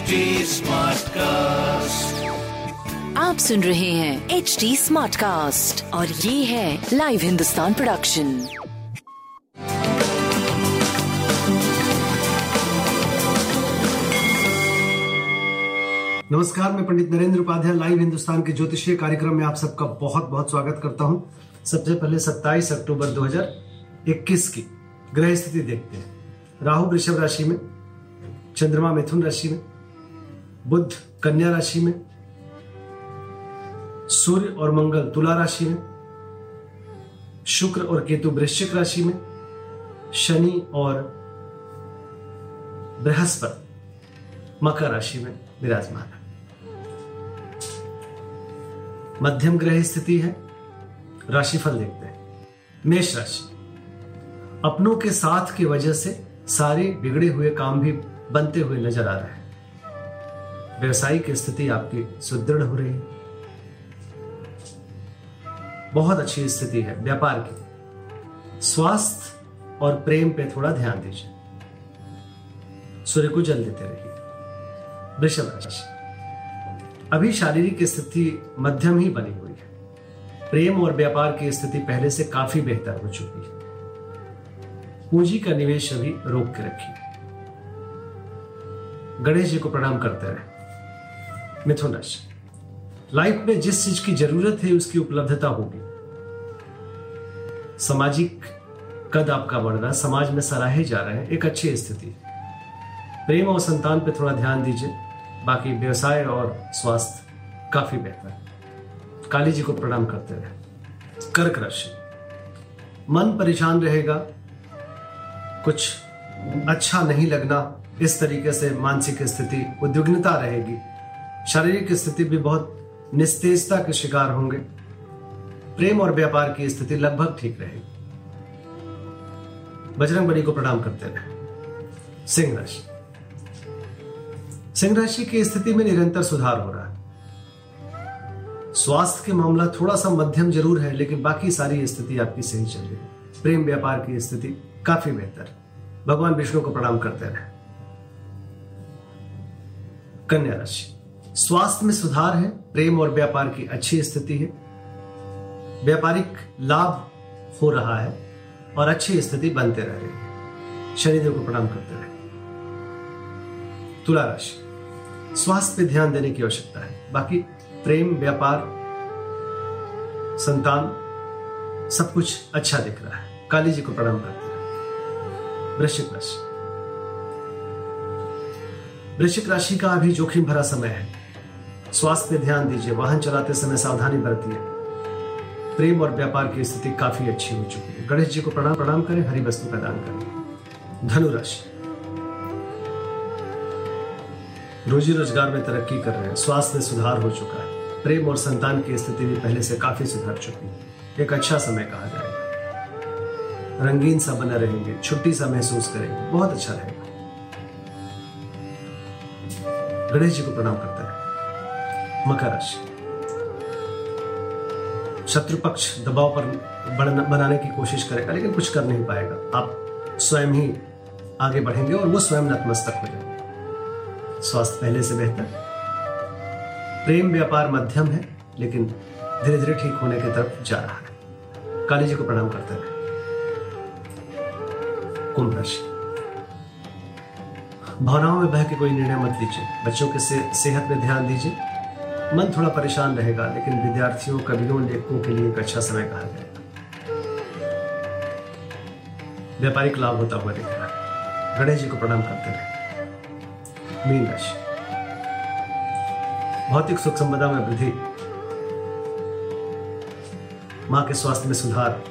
HD Smartcast. आप सुन रहे हैं एच डी स्मार्ट कास्ट और ये है लाइव हिंदुस्तान प्रोडक्शन नमस्कार मैं पंडित नरेंद्र उपाध्याय लाइव हिंदुस्तान के ज्योतिषीय कार्यक्रम में आप सबका बहुत बहुत स्वागत करता हूँ। सबसे पहले 27 अक्टूबर 2021 की ग्रह स्थिति देखते हैं। राहु वृषभ राशि में चंद्रमा मिथुन राशि में बुध कन्या राशि में, सूर्य और मंगल तुला राशि में, शुक्र और केतु वृश्चिक राशि में, शनि और बृहस्पति मकर राशि में विराजमान है। मध्यम ग्रह स्थिति है, राशिफल देखते हैं। मेष राशि, अपनों के साथ की वजह से सारे बिगड़े हुए काम भी बनते हुए नज़र आ रहे हैं। व्यवसायिक स्थिति आपकी सुदृढ़ हो रही। है बहुत अच्छी स्थिति है व्यापार की। स्वास्थ्य और प्रेम पे थोड़ा ध्यान दीजिए। सूर्य को जल देते रहिए। वृषभ राशि। अभी शारीरिक स्थिति मध्यम ही बनी हुई है। प्रेम और व्यापार की स्थिति पहले से काफ़ी बेहतर हो चुकी है। पूंजी का निवेश अभी रोक के रखिए। गणेश जी को प्रणाम करते रहे। मिथुन राशि लाइफ में जिस चीज़ की ज़रूरत है, उसकी उपलब्धता होगी। सामाजिक कद आपका बढ़ रहा समाज में सराहे जा रहे हैं, एक अच्छी स्थिति। प्रेम और संतान पे थोड़ा ध्यान दीजिए, बाकी व्यवसाय और स्वास्थ्य काफ़ी बेहतर है। काली जी को प्रणाम करते रहे। कर्क राशि। मन परेशान रहेगा, कुछ अच्छा नहीं लगना, इस तरीके से मानसिक स्थिति उद्विग्नता रहेगी। शारीरिक स्थिति भी बहुत निस्तेजता के शिकार होंगे। प्रेम और व्यापार की स्थिति लगभग ठीक रहेगी। बजरंग बली को प्रणाम करते रहे। सिंह राशि। सिंह राशि की स्थिति में निरंतर सुधार हो रहा है। स्वास्थ्य के मामला थोड़ा सा मध्यम ज़रूर है, लेकिन बाकी सारी स्थिति आपकी सही चल रही है। प्रेम व्यापार की स्थिति काफ़ी बेहतर भगवान विष्णु को प्रणाम करते रहे। कन्या राशि। स्वास्थ्य में सुधार है, प्रेम और व्यापार की अच्छी स्थिति है। व्यापारिक लाभ हो रहा है और अच्छी स्थिति बनते रह रही है। शनिदेव को प्रणाम करते रहे। तुला राशि। स्वास्थ्य पे ध्यान देने की आवश्यकता है। बाकी प्रेम, व्यापार, संतान, सब कुछ अच्छा दिख रहा है। काली जी को प्रणाम करते रहे। वृश्चिक राशि। वृश्चिक राशि का अभी जोखिम भरा समय है। स्वास्थ्य पे ध्यान दीजिए। वाहन चलाते समय सावधानी बरतिए। प्रेम और व्यापार की स्थिति काफ़ी अच्छी हो चुकी है। गणेश जी को प्रणाम प्रणाम करें, हरी वस्तु का दान करें। धनुराशि। रोजी रोज़गार में तरक्की कर रहे हैं। स्वास्थ्य में सुधार हो चुका है। प्रेम और संतान की स्थिति भी पहले से काफ़ी सुधर चुकी है। एक अच्छा समय कहा जाएगा। रंगीन सा बना रहेंगे। छुट्टी सा महसूस करेंगे। बहुत अच्छा रहेगा। गणेश जी को प्रणाम करते मकर राशि शत्रु पक्ष दबाव पर बनाने की कोशिश करेगा लेकिन कुछ कर नहीं पाएगा। आप स्वयं ही आगे बढ़ेंगे और वो स्वयं नतमस्तक हो जाएँगे। स्वास्थ्य पहले से बेहतर। प्रेम व्यापार मध्यम है लेकिन धीरे धीरे ठीक होने की तरफ़ जा रहा है। काली जी को प्रणाम करते रहे कुंभ राशि भावनाओं में बह के कोई निर्णय मत लीजिए। बच्चों के से, सेहत पे ध्यान दीजिए। मन थोड़ा परेशान रहेगा, लेकिन विद्यार्थियों कवियों लेखकों के लिए एक अच्छा समय कहा जाएगा। व्यापारिक लाभ होता हुआ दिख रहा है। गणेश जी को प्रणाम करते रहे। मीन राशि। भौतिक सुख संपदा में वृद्धि। माँ के स्वास्थ्य में सुधार।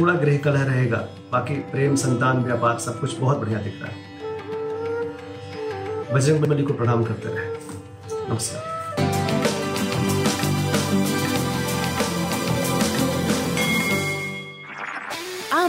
थोड़ा गृह कलह रहेगा, बाकी प्रेम, संतान, व्यापार सब कुछ बहुत बढ़िया दिख रहा है। बजरंग बली को प्रणाम करते रहे। नमस्कार।